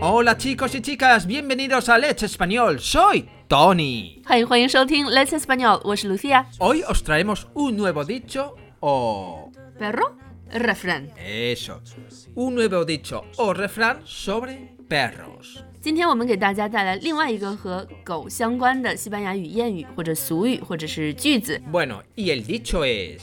Hola chicos y chicas, bienvenidos a Let's Español. Soy Tony. 欢迎欢迎收听 Let's Español，我是 Lucia。 Hoy os traemos un nuevo dicho o... Perro, refrán。 Eso. Un nuevo dicho o refrán sobre perros. 今天我们给大家带来另外一个和狗相关的西班牙语谚语或者俗语或者是句子。 Bueno, y el dicho es...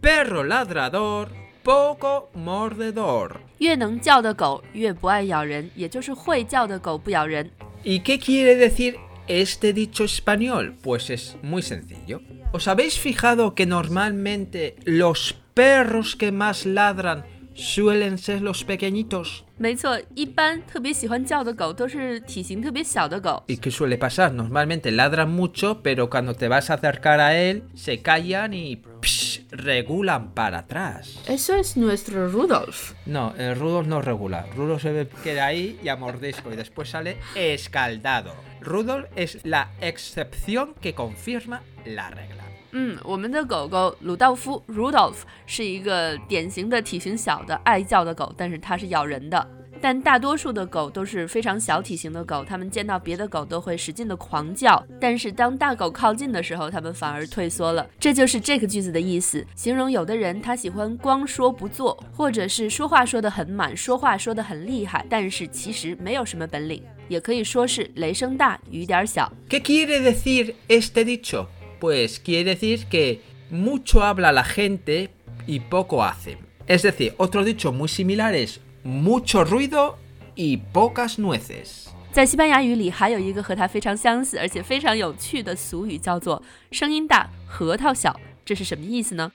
Perro ladrador, poco mordedor. 越能叫的狗越不爱咬人，也就是会叫的狗不咬人。 ¿Y qué quiere decir este dicho español? Pues es muy sencillo. ¿Os habéis fijado que normalmente los perros que más ladran suelen ser los pequeñitos? 没错，一般特别喜欢叫的狗都是体型特别小的狗。 ¿Y qué suele pasar? Normalmente ladran mucho, pero cuando te vas a acercar a él, se callan y psh, regulan para atrás. Eso es nuestro Rudolf。 No, el Rudolf no regula. Rudolf se ve- queda ahí y a mordisco y después sale escaldado. Rudolf es la excepción que confirma la regla. 嗯，我们的狗狗鲁道夫 Rudolph 是一个典型的体型小的爱叫的狗，但是它是咬人的。 但大多数的狗都是非常小体型的狗，它们见到别的狗都会使劲的狂叫，但是当大狗靠近的时候，它们反而退缩了。这就是这个句子的意思，形容有的人他喜欢光说不做，或者是说话说得很满，说话说得很厉害，但是其实没有什么本领。也可以说是雷声大雨点小。¿Qué quiere decir este dicho? Pues quiere decir que mucho habla la gente y poco hace. Es decir, otro dicho muy similar es mucho ruido y pocas nueces. 在西班牙语里，还有一个和它非常相似而且非常有趣的俗语，叫做“声音大，核桃小”。这是什么意思呢？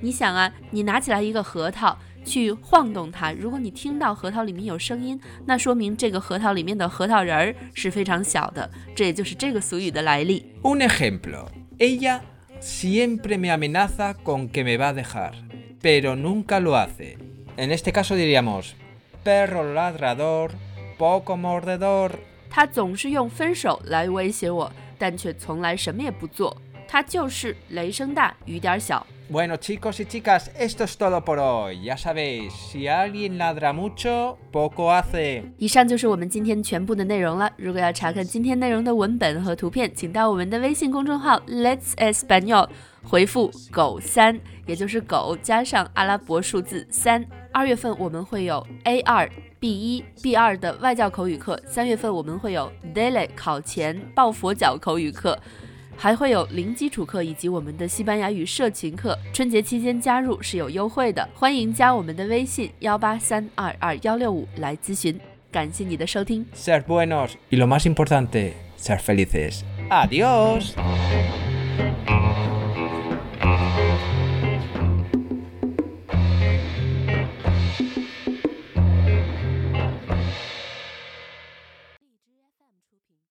你想啊，你拿起来一个核桃去晃动它，如果你听到核桃里面有声音，那说明这个核桃里面的核桃仁儿是非常小的。这也就是这个俗语的来历。 Un ejemplo. Ella siempre me amenaza con que me va a dejar, pero nunca lo hace. En este caso diríamos, perro ladrador, poco mordedor. 他总是用分手来威胁我，但却从来什么也不做。他就是雷声大雨点小。 Bueno chicos y chicas, esto es todo por hoy. Ya sabéis, si alguien ladra mucho, poco hace. 以上就是我们今天全部的内容了。如果要查看今天内容的文本和图片，请到我们的微信公众号 Let's Espanol 回复“狗三”，也就是狗加上阿拉伯数字三。二月份我们会有 A 二、B 一、B 二的外教口语课，三月份我们会有 Daily 考前抱佛脚口语课。还会有零基础课以及我们的西班牙语社群课，春节期间加入是有优惠的，欢迎加我们的微信幺八三二二幺六五来咨询。感谢你的收听。Ser buenos y lo más importante, ser felices. Adiós.